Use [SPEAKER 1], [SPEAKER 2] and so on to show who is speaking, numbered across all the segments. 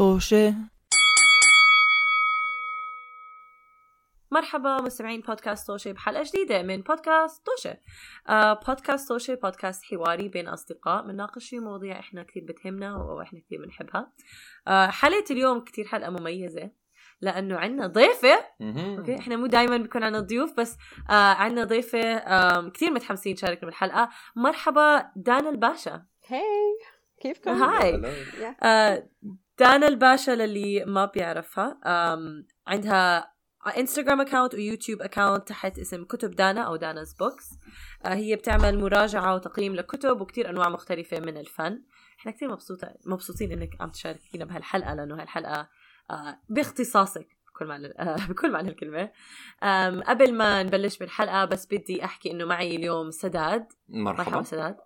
[SPEAKER 1] طوشة.
[SPEAKER 2] مرحبا مستمعين بودكاست توشي بحلقة جديدة من بودكاست توشي آه بودكاست توشي بودكاست حواري بين أصدقاء بنناقش فيه مواضيع إحنا كثير بتهمنا وإحنا كثير بنحبها. آه حلقة اليوم كثير حلقة مميزة لأنه عنا ضيفة. okay إحنا مو دائما بيكون عندنا ضيوف بس آه عندنا ضيفة آه كثير متحمسين تشاركنا بالحلقة. مرحبا دانا الباشا
[SPEAKER 3] hi كيفكم؟
[SPEAKER 2] hi آه دانا الباشا للي ما بيعرفها عندها انستغرام account ويوتيوب account تحت اسم كتب دانا أو Dana's Books آه هي بتعمل مراجعة وتقييم لكتب وكتير أنواع مختلفة من الفن. إحنا كتير مبسوطة مبسوطين إنك عم تشاركينا بهالحلقة لأنه هالحلقة آه باختصاصك بكل معنى آه بكل معنى الكلمة. قبل ما نبلش بالحلقة بس بدي أحكي إنه معي اليوم سداد. مرحبا.
[SPEAKER 4] مرحبا.
[SPEAKER 2] سداد.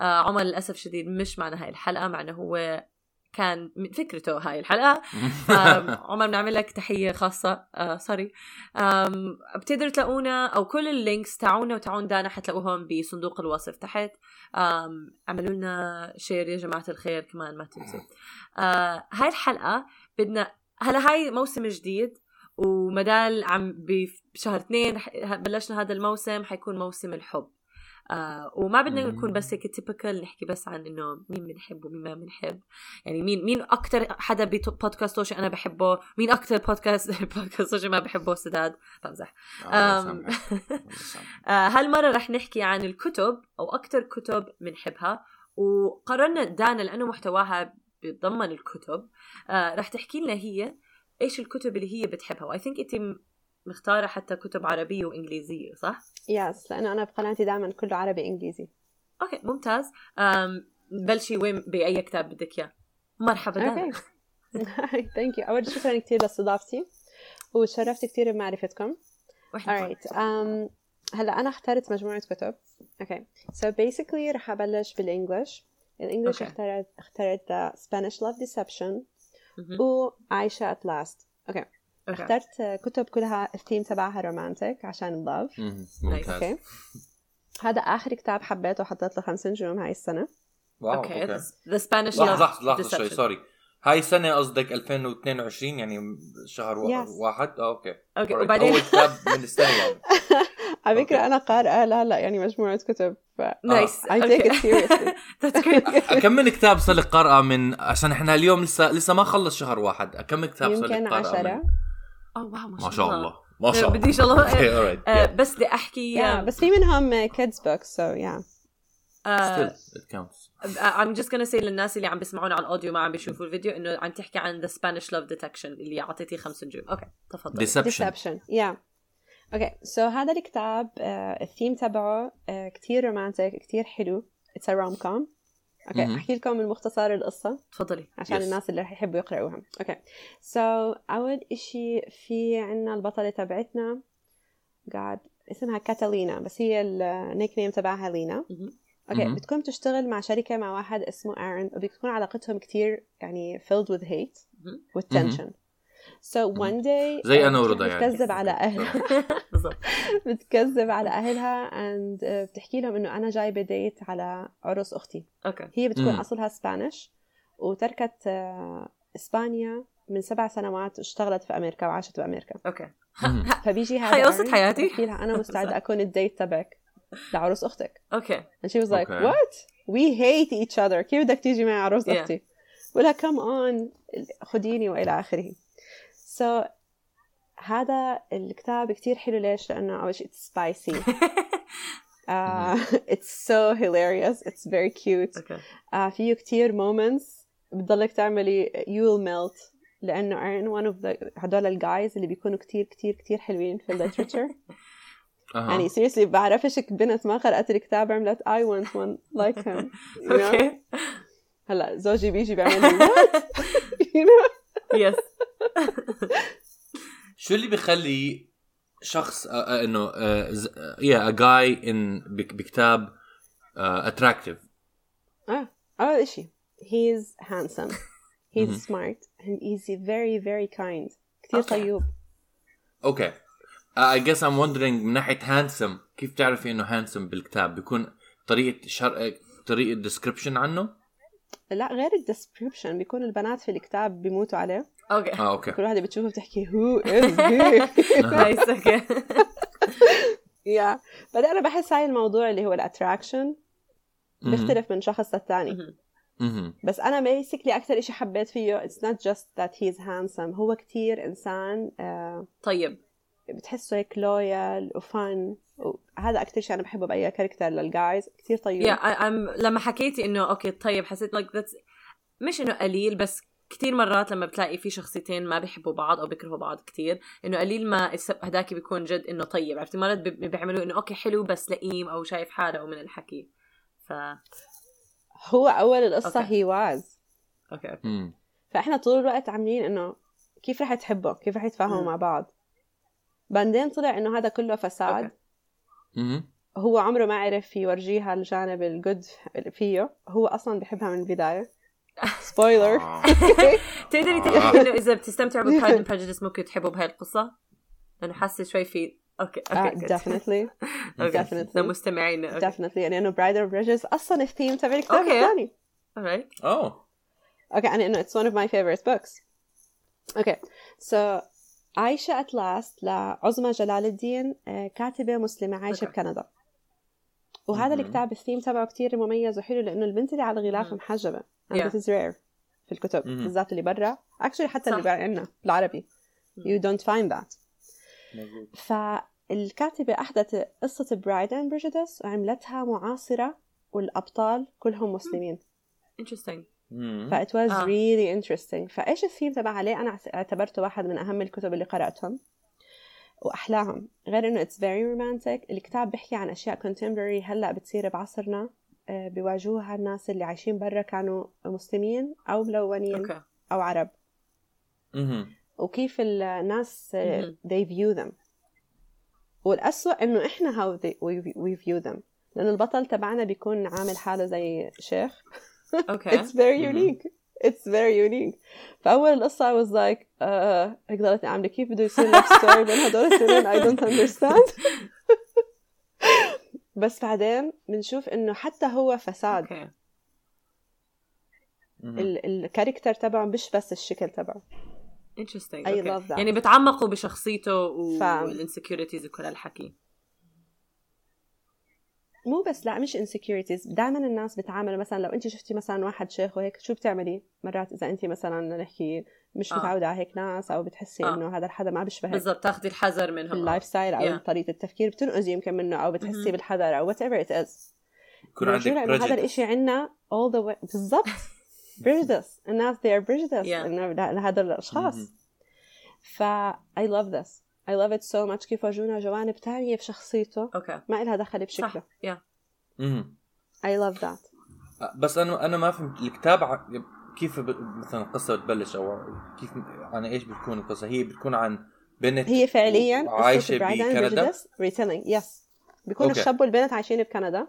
[SPEAKER 2] عمر للأسف شديد مش معنا هاي الحلقة مع إنه هو كان من فكرته هاي الحلقة. آم، عمر بنعمل لك تحية خاصة. آه sorry بتقدروا تلاقونا أو كل ال links تاعونا وتاعون دانا حتلاقوهم بصندوق الوصف تحت. اعملوا لنا share يا جماعة الخير كمان ما تنسوا. آه هاي الحلقة بدنا هلا هاي موسم جديد ومدال عم بشهر اثنين بلشنا هذا الموسم حيكون موسم الحب. آه وما بدنا. نكون بس هيك تيبكال نحكي بس عن إنه مين بنحب ومين ما بنحب. يعني مين مين أكثر حدا ببودكاست توشي أنا بحبه؟ مين أكثر بودكاست بودكاست توشي ما بحبه؟ سداد. بمزح. آم، آه، هالمرة رح نحكي عن الكتب أو أكثر كتب بنحبها. وقررنا دانا لأنه محتواها بيتضمن الكتب. آه، رح تحكي لنا هي إيش الكتب اللي هي بتحبها. و I think أنت م- مختارة حتى كتب عربية وإنجليزية صح؟
[SPEAKER 3] yes لأنه أنا بقناتي دائما كله عربي إنجليزي.
[SPEAKER 2] okay ممتاز. بلشي وين بأي كتاب بدك إياه. مرحبا. دانا
[SPEAKER 3] okay thank you شيء شكرا كثير لاستضافتي وتشرفت كثير بمعرفتكم. alright um, هلأ أنا اخترت مجموعة كتب. okay so basically رح أبلش بال English.
[SPEAKER 2] ال English okay.
[SPEAKER 3] اخترت اخترت The Spanish Love Deception
[SPEAKER 2] مهم.
[SPEAKER 3] و Ayesha at Last. okay
[SPEAKER 2] okay.
[SPEAKER 3] اخترت كتب كلها الثيم تبعها romantic عشان ال
[SPEAKER 4] love
[SPEAKER 3] ممتاز. هذا آخر كتاب حبيته وحطيت له خمس نجوم هاي
[SPEAKER 4] السنة.
[SPEAKER 2] wow
[SPEAKER 4] okay.
[SPEAKER 2] The Spanish
[SPEAKER 4] لحظة لحظة شوي سوري هاي السنة قصدك 2022 يعني شهر
[SPEAKER 3] yes.
[SPEAKER 4] واحد؟ آه
[SPEAKER 2] okay.
[SPEAKER 4] okay
[SPEAKER 2] وبعدين
[SPEAKER 4] أول كتاب من السنة يعني.
[SPEAKER 3] على
[SPEAKER 4] فكرة
[SPEAKER 3] أنا قارئة لا لا يعني مجموعة كتب.
[SPEAKER 2] nice
[SPEAKER 3] I take it seriously
[SPEAKER 4] كم من كتاب صار لك قارئة من عشان إحنا اليوم لسه لسه ما خلص شهر واحد. كم كتاب صار لك قارئة
[SPEAKER 3] يمكن
[SPEAKER 4] 10
[SPEAKER 2] أوه wow
[SPEAKER 4] ما شاء الله. ما شاء الله
[SPEAKER 2] بدي إن شاء الله. آه، بس بدي أحكي. آه،
[SPEAKER 3] بس في منهم kids books so yeah
[SPEAKER 2] I'm just gonna say للناس اللي عم بيسمعونا على ال audio ما عم بيشوفوا الفيديو إنه عم تحكي عن the Spanish love detection اللي أعطيتيه خمس نجوم. okay تفضل.
[SPEAKER 4] Deception.
[SPEAKER 3] Deception yeah. okay so هذا الكتاب آه، الثيم تبعه كثير romantic كثير حلو. it's a rom com okay
[SPEAKER 4] مهم.
[SPEAKER 3] أحكي لكم من مختصر القصة
[SPEAKER 2] تفضلي
[SPEAKER 3] عشان
[SPEAKER 4] Yes.
[SPEAKER 3] الناس اللي رح يحبوا يقرأوها okay so so, أول إشي في عنا البطلة تبعتنا قاعد اسمها كاتالينا بس هي ال nickname تبعها لينا. okay
[SPEAKER 4] مهم.
[SPEAKER 3] بتكون تشتغل مع شركة مع واحد اسمه Aaron وبتكون علاقتهم كتير يعني filled with hate
[SPEAKER 2] مهم.
[SPEAKER 3] So one day
[SPEAKER 4] زي
[SPEAKER 3] آه،
[SPEAKER 4] أنا ورضا يعني.
[SPEAKER 3] بتكذب على
[SPEAKER 2] أهلها.
[SPEAKER 3] بتكذب على أهلها and آه، بتحكي لهم إنه أنا جايبه date على عرس أختي.
[SPEAKER 2] okay.
[SPEAKER 3] هي بتكون. أصلها Spanish وتركت آه، إسبانيا من سبع سنوات واشتغلت في أمريكا وعاشت في أمريكا.
[SPEAKER 2] okay.
[SPEAKER 4] مهم.
[SPEAKER 3] فبيجي هذا Aaron
[SPEAKER 2] حياتي.
[SPEAKER 3] بحكي لها أنا مستعد أكون ال date تبعك لعرس أختك.
[SPEAKER 2] okay.
[SPEAKER 3] And she was like
[SPEAKER 4] Okay.
[SPEAKER 3] what? We hate each other. كيف بدك تيجي معي عرس
[SPEAKER 2] Yeah.
[SPEAKER 3] أختي؟ بقول come on. خديني وإلى آخره. So هذا الكتاب كتير حلو. ليش؟ لأنه أول شيء it's spicy. uh, it's so hilarious. It's very cute.
[SPEAKER 2] okay
[SPEAKER 3] آه فيه كتير moments بتضلك تعملي you will melt. لأنه Aaron one of the هدول ال guys اللي بيكونوا كتير كتير كتير حلوين في ال literature
[SPEAKER 4] أها.
[SPEAKER 3] يعني seriously بعرفش بنت ما قرأت الكتاب عملت I want one like him. You know?
[SPEAKER 2] okay
[SPEAKER 3] هلا زوجي بيجي بيعمل لي what? You know?
[SPEAKER 2] yes
[SPEAKER 4] شو اللي بيخلي شخص آه، آه، إنه a guy in بك- بكتاب attractive.
[SPEAKER 3] آه أول إشي. He's handsome. he's
[SPEAKER 4] مهم.
[SPEAKER 3] smart. And he's very very kind. كتير
[SPEAKER 2] Okay.
[SPEAKER 3] طيوب
[SPEAKER 4] okay. I guess I'm wondering من ناحية handsome كيف تعرفي إنه handsome بالكتاب؟ بيكون طريقة شر... طريقة description عنه؟
[SPEAKER 3] لا غير ال description بيكون البنات في الكتاب بيموتوا عليه.
[SPEAKER 2] okay
[SPEAKER 4] آه okay
[SPEAKER 3] كل واحدة بتشوفه بتحكي who is he
[SPEAKER 2] nice okay
[SPEAKER 3] yeah بعدين أنا بحس هاي الموضوع اللي هو ال attraction بيختلف من شخص.
[SPEAKER 2] مهم.
[SPEAKER 3] بس أنا basically أكثر إشي حبيت فيه it's not just that he's handsome. هو كتير إنسان آه
[SPEAKER 2] طيب.
[SPEAKER 3] بتحسه هيك loyal و fun وهذا أكثر شيء أنا بحبه بأي character لل guys كتير طيب.
[SPEAKER 2] يا yeah, لما حكيتي إنه okay طيب حسيت like that's مش إنه قليل بس كثير مرات لما بتلاقي في شخصيتين ما بيحبوا بعض أو بيكرهوا بعض كثير إنه قليل ما السب- هداك بيكون جد إنه طيب عرفتي؟ مرات بي- بيعملوا إنه okay حلو بس لئيم أو شايف حاله ومن الحكي. ف
[SPEAKER 3] هو أول القصة
[SPEAKER 2] okay.
[SPEAKER 3] he was
[SPEAKER 2] okay okay.
[SPEAKER 4] مم.
[SPEAKER 3] فإحنا طول الوقت عاملين إنه كيف رح تحبه؟ كيف رح يتفاهموا. مع بعض؟ بعدين طلع إنه هذا كله
[SPEAKER 2] facade.
[SPEAKER 4] okay.
[SPEAKER 3] هو عمره ما عرف يورجيها الجانب ال good فيه هو أصلا بحبها من البداية. spoiler
[SPEAKER 4] آه.
[SPEAKER 2] تقدري تحكي إنه إذا بتستمتعوا ب Pride and Prejudice ممكن تحبوا بهاي القصة؟ لأنه حاسة شوي في أوكي أوكي.
[SPEAKER 3] ديفنتلي
[SPEAKER 2] أوكي
[SPEAKER 3] definitely.
[SPEAKER 2] لمستمعينا أوكي
[SPEAKER 3] ديفنتلي لأنه Pride and Prejudice أصلا الثيم تبع الكتاب. الثاني
[SPEAKER 2] alright
[SPEAKER 4] أوه
[SPEAKER 3] okay يعني إنه it's one of my favorite books okay so Ayesha at last ل Uzma جلال الدين آه، كاتبة مسلمة عايشة
[SPEAKER 2] okay.
[SPEAKER 3] بكندا وهذا. الكتاب الثيم تبعه كتير مميز وحلو لأنه البنت اللي على الغلاف
[SPEAKER 2] مهم.
[SPEAKER 3] محجبة and
[SPEAKER 2] Yeah.
[SPEAKER 3] this is rare في الكتب. بالذات اللي برا actually حتى اللي
[SPEAKER 2] صح.
[SPEAKER 3] عندنا بالعربي you don't find that
[SPEAKER 4] مظبوط.
[SPEAKER 3] فالكاتبة أحدثت قصة Pride and Prejudice وعملتها معاصرة والأبطال كلهم مسلمين
[SPEAKER 2] interesting
[SPEAKER 4] مم.
[SPEAKER 3] ف it was
[SPEAKER 2] آه.
[SPEAKER 3] really interesting فإيش الثيم تبعها ليه أنا اعتبرته واحد من أهم الكتب اللي قرأتهم وأحلاهم. غير إنه it's very romantic. الكتاب بيحكي عن أشياء contemporary. هلأ بتصير بعصرنا آه، بيواجهوها الناس اللي عايشين برا كانوا مسلمين أو ملونين
[SPEAKER 2] okay.
[SPEAKER 3] أو عرب.
[SPEAKER 4] مهم.
[SPEAKER 3] وكيف الناس
[SPEAKER 2] مهم.
[SPEAKER 3] they view them. والأسوأ إنه إحنا how they, we, we view them. لأنه البطل تبعنا بيكون عامل حاله زي شيخ.
[SPEAKER 2] أوكي.
[SPEAKER 3] It's very
[SPEAKER 4] Mhm.
[SPEAKER 3] It's very unique. فأول القصة I was like آه هيك ضلتني عاملة كيف بده يصير love story بين هدول الاثنين I don't understand. بس بعدين بنشوف إنه حتى هو
[SPEAKER 4] facade.
[SPEAKER 3] ال character تبعه مش بس الشكل تبعه.
[SPEAKER 2] Interesting.
[SPEAKER 3] I
[SPEAKER 2] okay.
[SPEAKER 3] love that.
[SPEAKER 2] يعني بتعمقوا بشخصيته
[SPEAKER 3] وال
[SPEAKER 2] insecurities وكل هالحكي.
[SPEAKER 3] مو بس لا مش insecurities دائما الناس بتعامل مثلا لو انت شفتي مثلا واحد شيخ وهيك شو بتعملي مرات إذا انت مثلا نحكي مش
[SPEAKER 2] آه.
[SPEAKER 3] متعودة على هيك ناس أو بتحسي
[SPEAKER 2] آه.
[SPEAKER 3] إنه هذا الحدا ما بيشبهك
[SPEAKER 2] بالضبط تاخذي الحذر منهم
[SPEAKER 3] ال lifestyle أو
[SPEAKER 2] Yeah.
[SPEAKER 3] طريقة التفكير بتنقذي يمكن منه أو بتحسي
[SPEAKER 2] مهم.
[SPEAKER 3] بالحذر أو whatever it is
[SPEAKER 4] يكون عندك
[SPEAKER 3] بيرجعوا إنه هذا. الإشي عنا all the way بالضبط prejudice الناس they are prejudice
[SPEAKER 2] Yeah.
[SPEAKER 3] إنه ل- لهذا
[SPEAKER 4] الأشخاص.
[SPEAKER 3] ف I love this I love it so much كيف ورجونا جوانب تانية بشخصيته
[SPEAKER 2] okay
[SPEAKER 3] ما إلها دخل
[SPEAKER 2] صح
[SPEAKER 3] بشكله
[SPEAKER 2] yeah
[SPEAKER 4] مهم.
[SPEAKER 3] I love that
[SPEAKER 4] بس أنا أنا ما فهمت الكتاب كيف. مثلا القصة بتبلش أو كيف عن إيش بتكون القصة هي بتكون عن بنت
[SPEAKER 3] هي فعليا
[SPEAKER 4] عايشه بكندا
[SPEAKER 3] retelling yes بيكون
[SPEAKER 4] okay.
[SPEAKER 3] الشاب والبنت عايشين بكندا.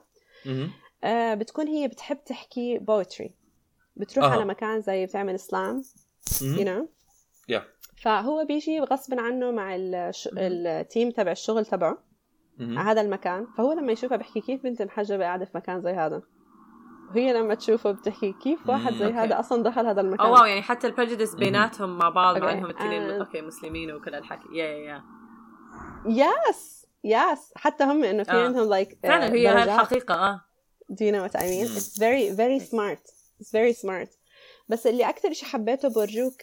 [SPEAKER 3] آه بتكون هي بتحب تحكي poetry بتروح
[SPEAKER 4] أها.
[SPEAKER 3] على مكان زي بتعمل
[SPEAKER 4] slam
[SPEAKER 3] you know
[SPEAKER 4] Yeah.
[SPEAKER 3] فهو بيجي غصب عنه مع الش... ال team تبع الشغل تبعه. على هذا المكان فهو لما يشوفها بحكي كيف بنت محجبة قاعدة في مكان زي هذا وهي لما تشوفه بتحكي كيف واحد زي. هذا أصلا دخل هذا المكان
[SPEAKER 2] أو واو يعني حتى ال prejudice بيناتهم مع بعض مع. انهم الاثنين
[SPEAKER 3] آه.
[SPEAKER 2] أوكي مسلمين وكل هالحكي yeah yeah
[SPEAKER 3] yes yes حتى هم إنه في
[SPEAKER 2] آه.
[SPEAKER 3] عندهم like
[SPEAKER 2] فعلا هي هاي الحقيقة آه
[SPEAKER 3] Do you know what I mean? It's very very smart. It's very smart. بس اللي أكتر شيء حبيته بورجوك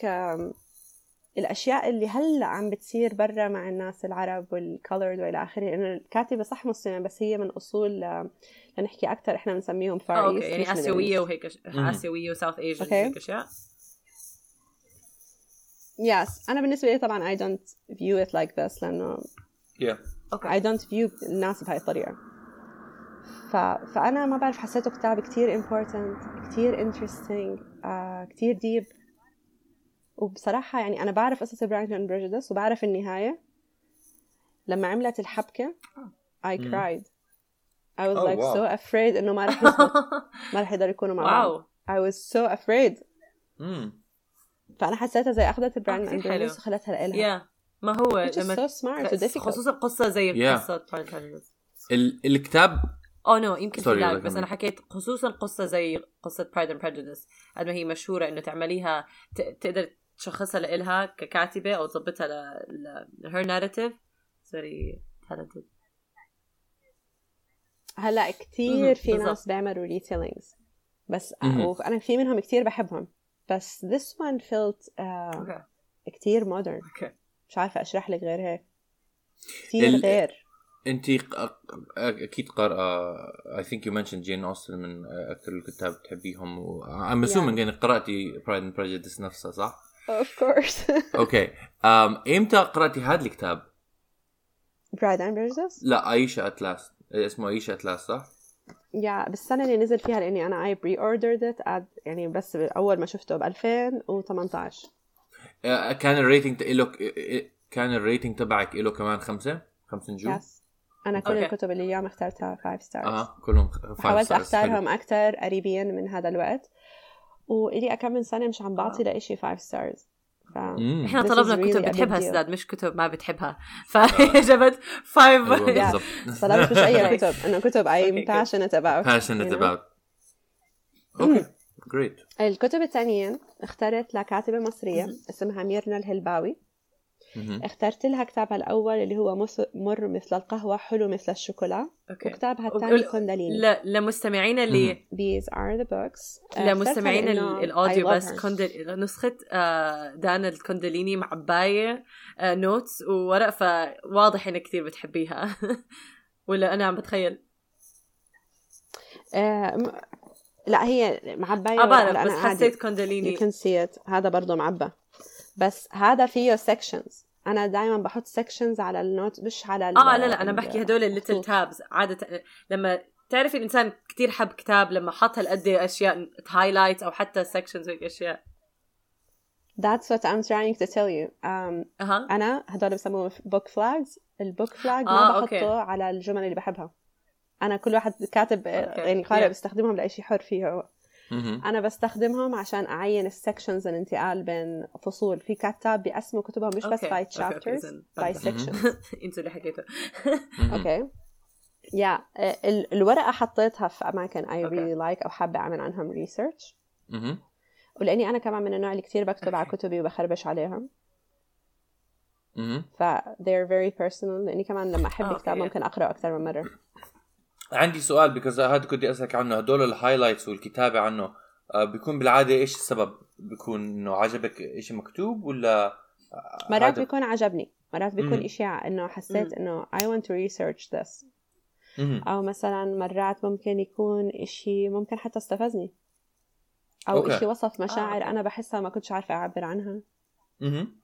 [SPEAKER 3] آم، الأشياء اللي هلأ عم بتصير برا مع الناس العرب وال colored وإلى آخره إنه الكاتبة صح مسلمة بس هي من أصول آم، لنحكي أكتر إحنا بنسميهم
[SPEAKER 2] آه،
[SPEAKER 3] Far
[SPEAKER 2] Okay يعني آسيوية وهيك.
[SPEAKER 4] آسيوية
[SPEAKER 2] و South Asian
[SPEAKER 3] okay.
[SPEAKER 2] هيك أشياء
[SPEAKER 3] yes أنا بالنسبة لي طبعا I don't view it like this لأنه
[SPEAKER 4] Yeah.
[SPEAKER 2] okay
[SPEAKER 3] I don't view الناس بهاي الطريقة ف... فأنا ما بعرف حسيته كتاب كتير important كتير interesting آه كتير deep وبصراحة يعني أنا بعرف قصة Pride and Prejudice وبعرف النهاية لما عملت الحبكة I
[SPEAKER 4] مم.
[SPEAKER 3] cried I was
[SPEAKER 4] Oh,
[SPEAKER 3] like
[SPEAKER 4] wow.
[SPEAKER 3] so afraid إنه ما رح ما رح يقدروا يكونوا مع بعض
[SPEAKER 2] wow
[SPEAKER 3] I was so afraid
[SPEAKER 4] مم.
[SPEAKER 3] فأنا حسيتها زي أخذت Pride
[SPEAKER 2] كتير and.
[SPEAKER 3] Prejudice وخلتها لإلها
[SPEAKER 2] yeah ما هو
[SPEAKER 3] which is
[SPEAKER 2] لما
[SPEAKER 3] so smart
[SPEAKER 2] خصوصا قصة زي
[SPEAKER 4] Yeah.
[SPEAKER 2] قصة Pride and Prejudice.
[SPEAKER 4] ال... الكتاب
[SPEAKER 2] أو نو يمكن في بس أنا حكيت خصوصا قصة زي قصة Pride and Prejudice قد ما هي مشهورة إنه تعمليها ت- تقدر تشخصها لإلها ككاتبة أو تظبطها ل her narrative sorry talented
[SPEAKER 3] هلا كثير في. ناس بيعملوا retellings بس. وأنا في منهم كثير بحبهم. بس this one felt uh,
[SPEAKER 2] okay
[SPEAKER 3] كثير modern
[SPEAKER 2] okay
[SPEAKER 3] مش عارفة أشرح لك غير هيك. كثير
[SPEAKER 4] ال-
[SPEAKER 3] غير.
[SPEAKER 4] أنت أكيد قارئه I think you mention جين اوستن من أكثر الكتاب تحبيهم I'm assuming انك قرأتي Pride and Prejudice نفسها صح؟
[SPEAKER 3] Of course
[SPEAKER 4] okay um, إمتى قراتي هذا الكتاب؟
[SPEAKER 3] Pride and Prejudice
[SPEAKER 4] لا ايشا أتلاس اسمه ايشا أتلاس صح؟
[SPEAKER 3] yeah بالسنة اللي نزل فيها لأني أنا I pre-ordered it at يعني بس أول ما شفته ب 2018
[SPEAKER 4] آه، كان ال rating له كان ال rating تبعك له كمان خمسة؟ خمسة نجوم؟
[SPEAKER 3] yes أنا كل
[SPEAKER 2] okay.
[SPEAKER 3] الكتب اللي اليوم اخترتها 5 stars
[SPEAKER 4] أها كلهم five
[SPEAKER 3] حاولت
[SPEAKER 4] stars.
[SPEAKER 3] أختارهم أكثر قريبين من هذا الوقت وإلي كم من سنة مش عم بعطي لإشي 5 stars. ف... إحنا
[SPEAKER 2] طلبنا
[SPEAKER 3] really
[SPEAKER 2] كتب بتحبها. سداد مش كتب ما بتحبها. فجبت
[SPEAKER 4] five
[SPEAKER 3] طلبت مش
[SPEAKER 2] Okay.
[SPEAKER 3] كتب. إنه كتب I'm
[SPEAKER 2] good.
[SPEAKER 3] passionate about
[SPEAKER 4] passionate about. okay great
[SPEAKER 3] الكتب الثانيين اخترت لكاتبة مصرية اسمها ميرنا الهلباوي اخترت لها كتابها الأول اللي هو مر مثل القهوة حلو مثل الشوكولا.
[SPEAKER 2] okay.
[SPEAKER 3] وكتابها الثاني كونداليني.
[SPEAKER 2] لا لمستمعينا اللي
[SPEAKER 3] These are the books. آه،
[SPEAKER 2] لمستمعينا
[SPEAKER 3] اخترتها لأنه
[SPEAKER 2] ال- ال audio
[SPEAKER 3] I love
[SPEAKER 2] بس. كوندل... نسخة آه، دانا الكوندليني معباية آه، notes وورق. فواضح إنك كثير بتحبيها. ولا أنا عم بتخيل؟
[SPEAKER 3] آه، م- لا هي معباية
[SPEAKER 2] بس
[SPEAKER 3] أنا.
[SPEAKER 2] حسيت
[SPEAKER 3] can see it. هذا برضه معبى بس هذا فيه sections أنا دائما بحط sections على النوت مش على
[SPEAKER 2] آه لا لا
[SPEAKER 3] أنا
[SPEAKER 2] بحكي هدول الليتل. تابز عادة لما تعرفي الإنسان كثير حب كتاب لما حط هالقد أشياء هايلايت أو حتى سكشنز وهيك أشياء
[SPEAKER 3] That's what I'm trying to tell you um,
[SPEAKER 2] أها
[SPEAKER 3] أنا هدول بسموهم book flags البوك فلاج
[SPEAKER 2] آه،
[SPEAKER 3] ما بحطه
[SPEAKER 2] أوكي.
[SPEAKER 3] على الجمل اللي بحبها أنا كل واحد كاتب
[SPEAKER 2] okay.
[SPEAKER 3] يعني قارئ
[SPEAKER 2] Yeah.
[SPEAKER 3] بيستخدمهم لأي شيء حر فيه هو. أنا بستخدمهم عشان أعين ال sections الانتقال بين فصول في كتاب بيقسموا كتبهم مش بس.
[SPEAKER 2] by
[SPEAKER 3] chapters
[SPEAKER 2] by.
[SPEAKER 3] sections
[SPEAKER 2] أنتوا اللي حكيتوا
[SPEAKER 4] مهم.
[SPEAKER 3] okay yeah ال- الورقة حطيتها في أماكن
[SPEAKER 2] I.
[SPEAKER 3] really like أو حابة أعمل عنهم
[SPEAKER 4] research.
[SPEAKER 3] ولأني أنا كمان من النوع اللي كثير بكتب على. كتبي وبخربش عليهم. ف they're very personal لأني كمان لما أحب
[SPEAKER 2] آه،
[SPEAKER 3] كتاب. ممكن أقرأه أكثر من مرة
[SPEAKER 4] عندي سؤال because هذا كنت بدي أسألك عنه هدول ال highlights والكتابة عنه آه، بيكون بالعادة إيش السبب؟ بيكون إنه عجبك شيء مكتوب ولا آه،
[SPEAKER 3] مرات
[SPEAKER 4] هذا-
[SPEAKER 3] بيكون عجبني مرات بيكون
[SPEAKER 4] مم.
[SPEAKER 3] اشياء إنه حسيت إنه I want to research this. أو مثلا مرات ممكن يكون إشي ممكن حتى استفزني أو
[SPEAKER 4] okay.
[SPEAKER 3] إشي وصف مشاعر
[SPEAKER 2] okay.
[SPEAKER 3] أنا بحسها ما كنتش عارفة أعبر عنها
[SPEAKER 4] مهم.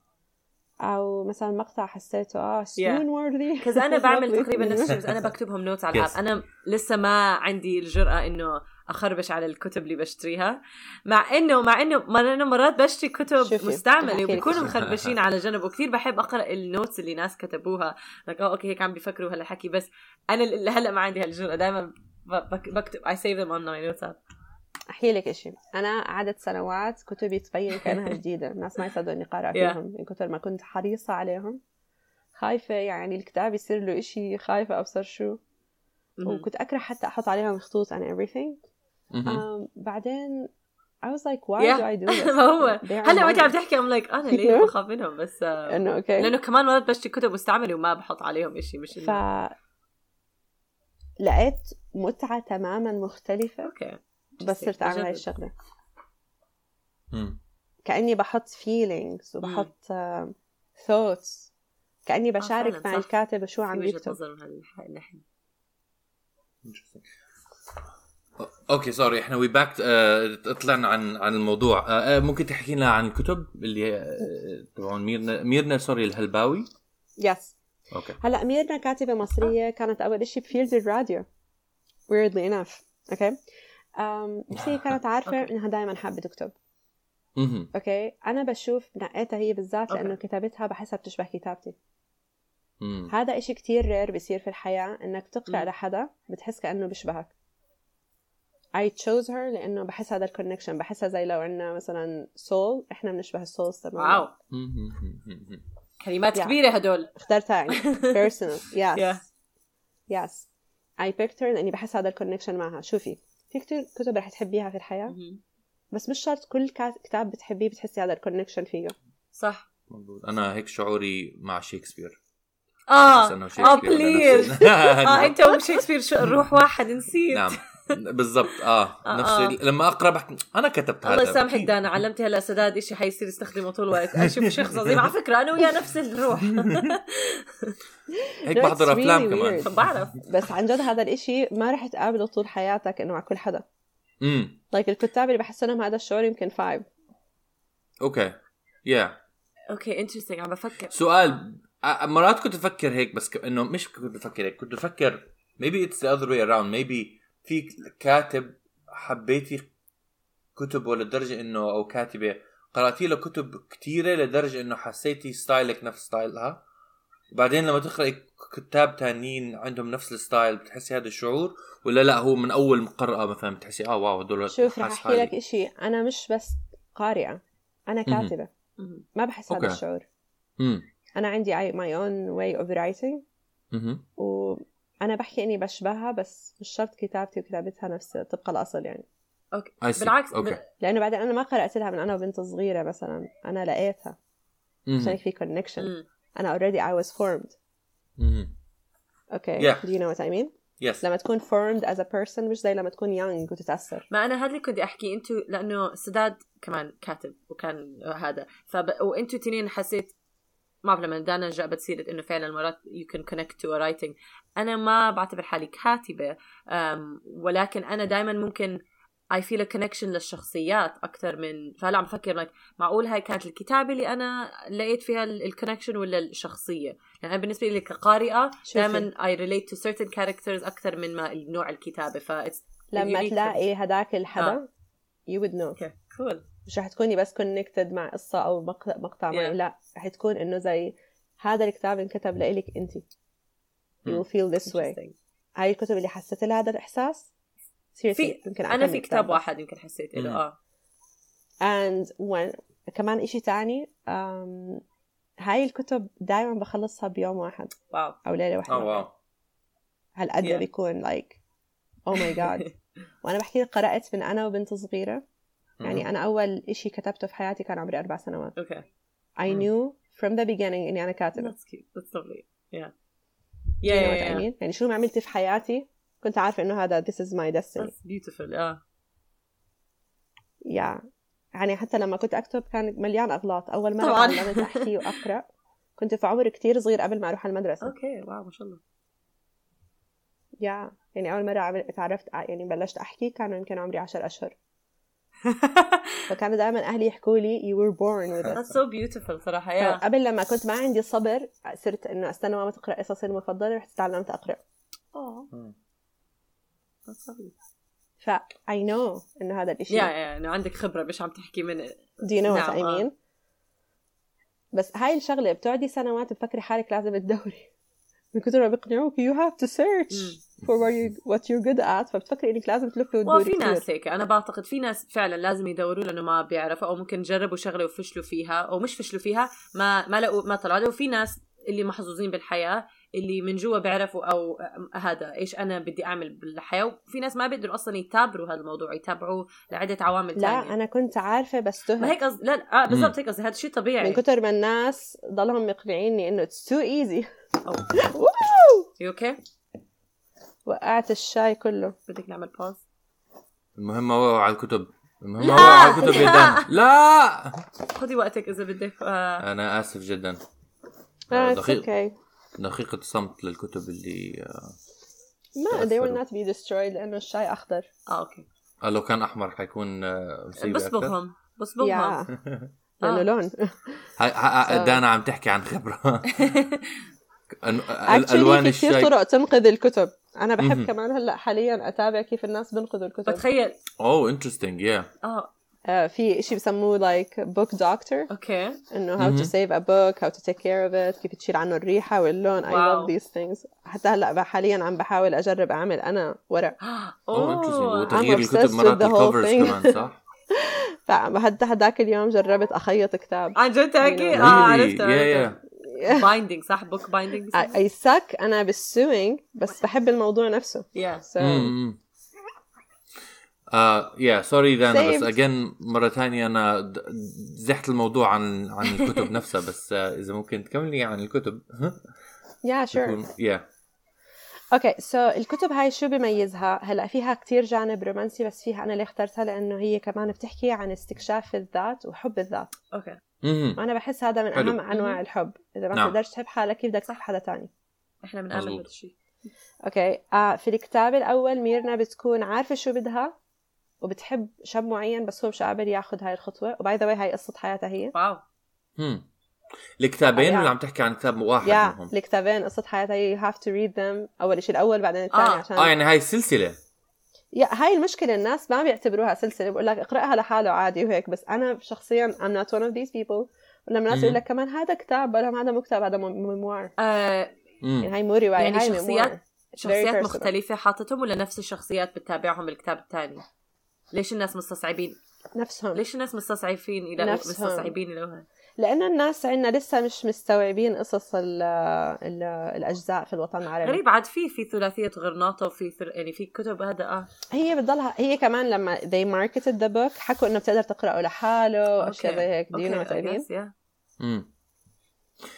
[SPEAKER 3] أو مثلا مقطع حسيته آه swoon-worthy
[SPEAKER 2] كذا أنا بعمل تقريبا نفس الشيء بس أنا بكتبهم notes على ال app.
[SPEAKER 4] Yes.
[SPEAKER 2] أنا لسه ما عندي الجرأة إنه أخربش على الكتب اللي بشتريها. مع إنه مع إنه مع إنه مرات بشتري كتب
[SPEAKER 3] شوفي، مستعملة
[SPEAKER 2] وبيكونوا
[SPEAKER 3] شيء.
[SPEAKER 2] مخربشين على جنب. وكثير بحب أقرأ ال notes اللي ناس كتبوها. لك آه okay هيك عم بيفكروا هالحكي بس أنا اللي هلا ما عندي هالجرأة. دائما بكتب I save them on my notes app.
[SPEAKER 3] أحكي لك إشي. أنا قعدت سنوات كتبي تبين كأنها جديدة. الناس ما يصدقوا اني قارئه. فيهم من كثر ما كنت حريصة عليهم. خايفة يعني الكتاب يصير له إشي خايفة أبصر شو. وكنت أكره حتى أحط عليهم خطوط and everything. um, بعدين I was like why
[SPEAKER 2] Yeah.
[SPEAKER 3] do I do this?
[SPEAKER 2] ما هو هلا وأنت عم. تحكي I'm like أنا ليه بخاف منهم بس آه،
[SPEAKER 3] إنه okay
[SPEAKER 2] لأنه كمان مرات بشتري كتب مستعملة وما بحط عليهم شيء مش
[SPEAKER 3] ف لقيت متعة تماما مختلفة.
[SPEAKER 2] أوكي
[SPEAKER 3] بس صرت أعمل هاي
[SPEAKER 4] مم.
[SPEAKER 3] كأني بحط feelings وبحط uh, thoughts. كأني بشارك
[SPEAKER 2] فعلاً،
[SPEAKER 3] مع
[SPEAKER 2] صح.
[SPEAKER 3] الكاتب شو عم يكتب
[SPEAKER 2] نظر.
[SPEAKER 4] okay sorry إحنا way back طلعنا عن عن الموضوع. آه، آه، ممكن تحكي لنا عن الكتب اللي آه، تبعون ميرنا ميرنا sorry الهلباوي؟
[SPEAKER 3] yes
[SPEAKER 4] okay
[SPEAKER 3] هلأ ميرنا كاتبة مصرية كانت أول إشي ب field ال radio. Weirdly enough. okay بس هي كانت عارفة
[SPEAKER 2] okay.
[SPEAKER 3] إنها دائما حابة تكتب. okay أنا بشوف نقيتها هي بالذات
[SPEAKER 2] okay.
[SPEAKER 3] لأنه كتابتها بحسها بتشبه كتابتي
[SPEAKER 4] مم.
[SPEAKER 3] هذا إشي كتير rare بيصير في الحياة إنك تقرأ. لحدا بتحس كأنه بيشبهك I chose her لأنه بحس هذا ال connection بحسها زي لو عنا مثلا soul إحنا بنشبه ال
[SPEAKER 2] souls
[SPEAKER 4] تبعنا wow.
[SPEAKER 2] كلمات
[SPEAKER 3] Yeah.
[SPEAKER 2] كبيرة هدول
[SPEAKER 3] اخترتها يعني personal yes
[SPEAKER 2] Yeah.
[SPEAKER 3] yes I picked her لأني بحس هذا ال connection معها شوفي في كتير كتب رح تحبيها في الحياة
[SPEAKER 2] مهم.
[SPEAKER 3] بس مش شرط كل كتاب بتحبيه بتحسي هذا ال connection فيه.
[SPEAKER 2] صح.
[SPEAKER 4] مضبوط. أنا هيك شعوري مع شكسبير بحس آه
[SPEAKER 2] آه
[SPEAKER 4] please
[SPEAKER 2] آه أنت وشكسبير شو الروح واحد نسيت.
[SPEAKER 4] نعم. بالضبط آه.
[SPEAKER 2] آه،
[SPEAKER 4] نفس
[SPEAKER 2] آه.
[SPEAKER 4] لما أقرأ بحكي أنا كتبت هذا.
[SPEAKER 2] الله يسامحك. دانا علمتي هلا سداد شيء حيصير يستخدمه طول الوقت. أشوف شخص عظيم. على فكرة أنا وياه نفس الروح.
[SPEAKER 4] هيك بحضر افلام كمان.
[SPEAKER 2] بعرف.
[SPEAKER 3] بس عن جد هذا الإشي ما رح تقابله طول حياتك إنه مع كل حدا.
[SPEAKER 4] امم
[SPEAKER 3] like الكتاب اللي بحس لهم هذا الشعور يمكن five
[SPEAKER 4] okay. yeah
[SPEAKER 2] okay interesting عم بفكر.
[SPEAKER 4] سؤال مرات كنت أفكر هيك بس ك... إنه مش كنت بفكر هيك كنت بفكر maybe it's the other way around. Maybe في كاتب حبيتي كتبه لدرجه إنه أو كاتبة قرأتي له كتب كثيره لدرجة إنه حسيتي style ك نفس style ها وبعدين لما تقرأي كتاب تانيين عندهم نفس ال style بتحسي هذا الشعور ولا لا هو من أول قراءه مثلا بتحسي آه wow هدول
[SPEAKER 3] شوف رح أحكي لك. إشي أنا مش بس قارئة
[SPEAKER 4] أنا.
[SPEAKER 3] كاتبة. ما بحس هذا. الشعور أنا عندي my own way of writing
[SPEAKER 4] مهم.
[SPEAKER 3] وأنا بحكي إني بشبهها بس مش شرط كتابتي وكتابتها نفس طبق الأصل يعني.
[SPEAKER 2] okay.
[SPEAKER 4] I see.
[SPEAKER 2] بالعكس
[SPEAKER 4] okay
[SPEAKER 3] لأنه بعدين أنا ما قرأت لها من أنا وبنت صغيرة مثلا أنا لقيتها. عشان في
[SPEAKER 2] مم.
[SPEAKER 3] أنا already I was formed. okay
[SPEAKER 4] Yeah.
[SPEAKER 3] do you know what I mean?
[SPEAKER 4] yes
[SPEAKER 3] لما تكون formed as a person مش زي لما تكون young وتتأثر.
[SPEAKER 2] ما أنا هذا اللي كنت أحكي أنتوا لأنه سداد كمان كاتب وكان هذا. فب... وأنتوا تنين حسيت ما بعرف لما دانا جابت سيرة إنه فعلا مرات you can connect to a writing. أنا ما بعتبر حالي كاتبة ولكن أنا دائما ممكن I feel a connection للشخصيات أكثر من فهلا عم بفكر like معقول هاي كانت الكتابة اللي أنا لقيت فيها ال connection ولا الشخصية؟ يعني أنا بالنسبة لي كقارئة. دائما I relate to certain characters أكثر من ما نوع الكتابة ف
[SPEAKER 3] لما تلاقي هذاك الحدا you would know.
[SPEAKER 2] okay cool
[SPEAKER 3] مش رح تكوني بس connected مع قصة أو مقطع, مقطع معين
[SPEAKER 2] Yeah.
[SPEAKER 3] لا رح تكون إنه زي هذا الكتاب انكتب لإلك أنت. You will feel this way. هاي الكتب اللي حسيت لها هذا الإحساس؟
[SPEAKER 2] في
[SPEAKER 3] يمكن
[SPEAKER 2] أنا
[SPEAKER 3] أكمل
[SPEAKER 2] في كتاب. واحد يمكن حسيت له
[SPEAKER 4] مم.
[SPEAKER 2] آه.
[SPEAKER 3] And when كمان إشي تاني um, هاي الكتب دائما بخلصها بيوم واحد.
[SPEAKER 2] wow.
[SPEAKER 3] أو ليلة واحدة.
[SPEAKER 4] آه wow
[SPEAKER 3] هالقد
[SPEAKER 2] Yeah.
[SPEAKER 3] بيكون like oh my god. وأنا بحكي لك قرأت من أنا وبنت صغيرة. يعني أنا أول إشي كتبته في حياتي كان عمري أربع سنوات.
[SPEAKER 2] أوكي.
[SPEAKER 3] I knew from the beginning إني أنا كاتبة.
[SPEAKER 2] That's cute. That's lovely. Yeah.
[SPEAKER 3] You
[SPEAKER 2] yeah
[SPEAKER 3] know what
[SPEAKER 2] yeah,
[SPEAKER 3] I
[SPEAKER 2] yeah.
[SPEAKER 3] mean? يعني شو ما عملت في حياتي كنت عارفة إنه هذا this is my destiny.
[SPEAKER 2] That's beautiful. آه
[SPEAKER 3] yeah. يعني حتى لما كنت أكتب كان مليان أغلاط. أول مرة
[SPEAKER 2] طبعاً.
[SPEAKER 3] تعلمت أحكي وأقرأ. كنت في عمر كتير صغير قبل ما أروح على المدرسة.
[SPEAKER 2] okay. wow ما شاء الله.
[SPEAKER 3] yeah يعني أول مرة تعرفت يعني بلشت أحكي كان يمكن عمري عشر أشهر. فكانوا دائما أهلي يحكوا لي you were born with it
[SPEAKER 2] that's so beautiful صراحة yeah.
[SPEAKER 3] قبل لما كنت ما عندي صبر صرت إنه أستنى ماما تقرأ قصصي المفضلة رحت تعلمت
[SPEAKER 2] oh. That's lovely
[SPEAKER 3] ف I know إنه هذا الإشي.
[SPEAKER 2] Yeah yeah إنه عندك خبرة مش عم تحكي من
[SPEAKER 3] do you know what
[SPEAKER 2] نعم،
[SPEAKER 3] I
[SPEAKER 2] آه.
[SPEAKER 3] mean بس هاي الشغلة بتقعدي سنوات بتفكري حالك لازم تدوري. من كثر ما بيقنعوك you have to search.
[SPEAKER 2] مم.
[SPEAKER 3] For what, you, what you're good at. فبتفكري إنك لازم تلفي وتدوري
[SPEAKER 2] وفي
[SPEAKER 3] كتير.
[SPEAKER 2] ناس هيك. أنا بعتقد في ناس فعلا لازم يدوروا لأنه ما بيعرفوا أو ممكن جربوا شغلة وفشلوا فيها أو مش فشلوا فيها ما ما لقوا ما طلعوا. وفي ناس اللي محظوظين بالحياة اللي من جوا بيعرفوا أو هذا إيش أنا بدي أعمل بالحياة. وفي ناس ما بيقدروا أصلا يتابعوا هذا الموضوع يتابعوا لعدة عوامل
[SPEAKER 3] لا
[SPEAKER 2] تانية.
[SPEAKER 3] أنا كنت عارفة بس
[SPEAKER 2] ما
[SPEAKER 3] تهت
[SPEAKER 2] هيك قصدي لا لا، آه بالضبط هيك قصدي. هذا شيء طبيعي.
[SPEAKER 3] من كثر ما الناس ضلهم مقنعيني إنه
[SPEAKER 2] أو.
[SPEAKER 3] ووو!
[SPEAKER 2] you okay
[SPEAKER 3] وقعت الشاي كله.
[SPEAKER 2] بدك نعمل pause
[SPEAKER 4] المهم هو على الكتب. المهم هو على الكتب دان لا!
[SPEAKER 2] خذي وقتك إذا بدك آه.
[SPEAKER 4] أنا آسف جدا.
[SPEAKER 3] آه
[SPEAKER 4] دقيق
[SPEAKER 3] okay.
[SPEAKER 4] دقيقة صمت للكتب اللي آه،
[SPEAKER 3] ما they will not be destroyed لأنه الشاي أخضر.
[SPEAKER 2] آه okay.
[SPEAKER 4] آه، لو كان أحمر حيكون آه، مصيبة أكثر.
[SPEAKER 2] بصبغهم بصبغهم
[SPEAKER 3] yeah لأنه لون.
[SPEAKER 4] دانا عم تحكي عن
[SPEAKER 3] actually
[SPEAKER 4] الالوان
[SPEAKER 3] في كثير
[SPEAKER 4] الشاي
[SPEAKER 3] طرق تنقذ الكتب. أنا بحب. كمان هلأ حاليا أتابع كيف الناس بنقذوا الكتب.
[SPEAKER 2] بتخيل.
[SPEAKER 4] oh interesting yeah
[SPEAKER 2] آه.
[SPEAKER 3] آه في شيء بسموه like book doctor.
[SPEAKER 2] okay.
[SPEAKER 3] إنه how to
[SPEAKER 4] مهم.
[SPEAKER 3] save a book how to take care of it كيف تشيل عنه الريحة واللون. I
[SPEAKER 2] wow.
[SPEAKER 3] love these things. حتى هلأ حاليا عم بحاول أجرب أعمل أنا ورق.
[SPEAKER 2] oh.
[SPEAKER 4] وتغيير الكتب مرات ال
[SPEAKER 3] covers.
[SPEAKER 4] كمان صح؟
[SPEAKER 3] فحتى هداك اليوم جربت أخيط كتاب.
[SPEAKER 2] عن جد تحكي؟ آه عرفت binding صح؟ book binding
[SPEAKER 3] I suck أنا بال sewing بس بحب الموضوع نفسه.
[SPEAKER 2] yeah
[SPEAKER 3] so
[SPEAKER 4] yeah sorry اذا أنا بس. اجين مرة ثانية أنا زحت الموضوع عن عن الكتب نفسها بس آه إذا ممكن تكملي عن الكتب
[SPEAKER 3] yeah
[SPEAKER 4] sure yeah
[SPEAKER 3] okay so الكتب هاي شو بيميزها؟ هلا فيها كتير جانب رومانسي بس فيها أنا اللي اخترتها؟ لأنه هي كمان بتحكي عن استكشاف الذات وحب الذات.
[SPEAKER 2] okay
[SPEAKER 4] مهم.
[SPEAKER 3] وأنا بحس هذا من
[SPEAKER 4] حلو.
[SPEAKER 3] أهم أنواع الحب. إذا ما
[SPEAKER 4] نعم.
[SPEAKER 3] بتقدرش تحب حالك كيف بدك تحب حدا تاني.
[SPEAKER 2] إحنا بنآمن. بهذا الشيء
[SPEAKER 3] okay آه في الكتاب الأول ميرنا بتكون عارفة شو بدها وبتحب شاب معين بس هو مش قابل ياخذ هاي الخطوة. و by the هاي قصة حياتها هي.
[SPEAKER 2] wow.
[SPEAKER 4] مم. الكتابين
[SPEAKER 3] آه،
[SPEAKER 4] ولا
[SPEAKER 3] yeah.
[SPEAKER 4] عم تحكي عن كتاب واحد
[SPEAKER 3] يا
[SPEAKER 4] منهم؟
[SPEAKER 3] الكتابين قصة حياتها you have to read them أول شيء الأول بعدين الثاني
[SPEAKER 2] آه.
[SPEAKER 3] عشان
[SPEAKER 4] آه يعني هاي السلسله
[SPEAKER 3] yeah هاي المشكلة الناس ما بيعتبروها سلسلة بقول لك اقرأها لحاله عادي وهيك بس أنا شخصيا I'm not one of these people ولما الناس. يقول لك كمان هذا كتاب بقول لهم هذا مو كتاب هذا ميموار
[SPEAKER 2] آه.
[SPEAKER 3] يعني هاي مو رواية
[SPEAKER 2] يعني
[SPEAKER 3] هاي
[SPEAKER 2] شخصيات-
[SPEAKER 3] memoir.
[SPEAKER 2] شخصيات. مختلفة حاطتهم ولا نفس الشخصيات بتتابعهم بالكتاب الثاني؟ ليش الناس مستصعبين؟
[SPEAKER 3] نفسهم
[SPEAKER 2] ليش الناس مستصعبين إلى
[SPEAKER 3] نفسهم.
[SPEAKER 2] مستصعبين إلى
[SPEAKER 3] لأنه الناس عندنا لسه مش مستوعبين قصص ال ال الأجزاء في الوطن العربي
[SPEAKER 2] غريب عاد في في ثلاثية غرناطة وفي ثر... يعني في كتب هذا آه
[SPEAKER 3] هي بتضلها هي كمان لما they marketed the book حكوا إنه بتقدر تقرأه لحاله وأشياء زي هيك
[SPEAKER 2] yeah.
[SPEAKER 4] مم.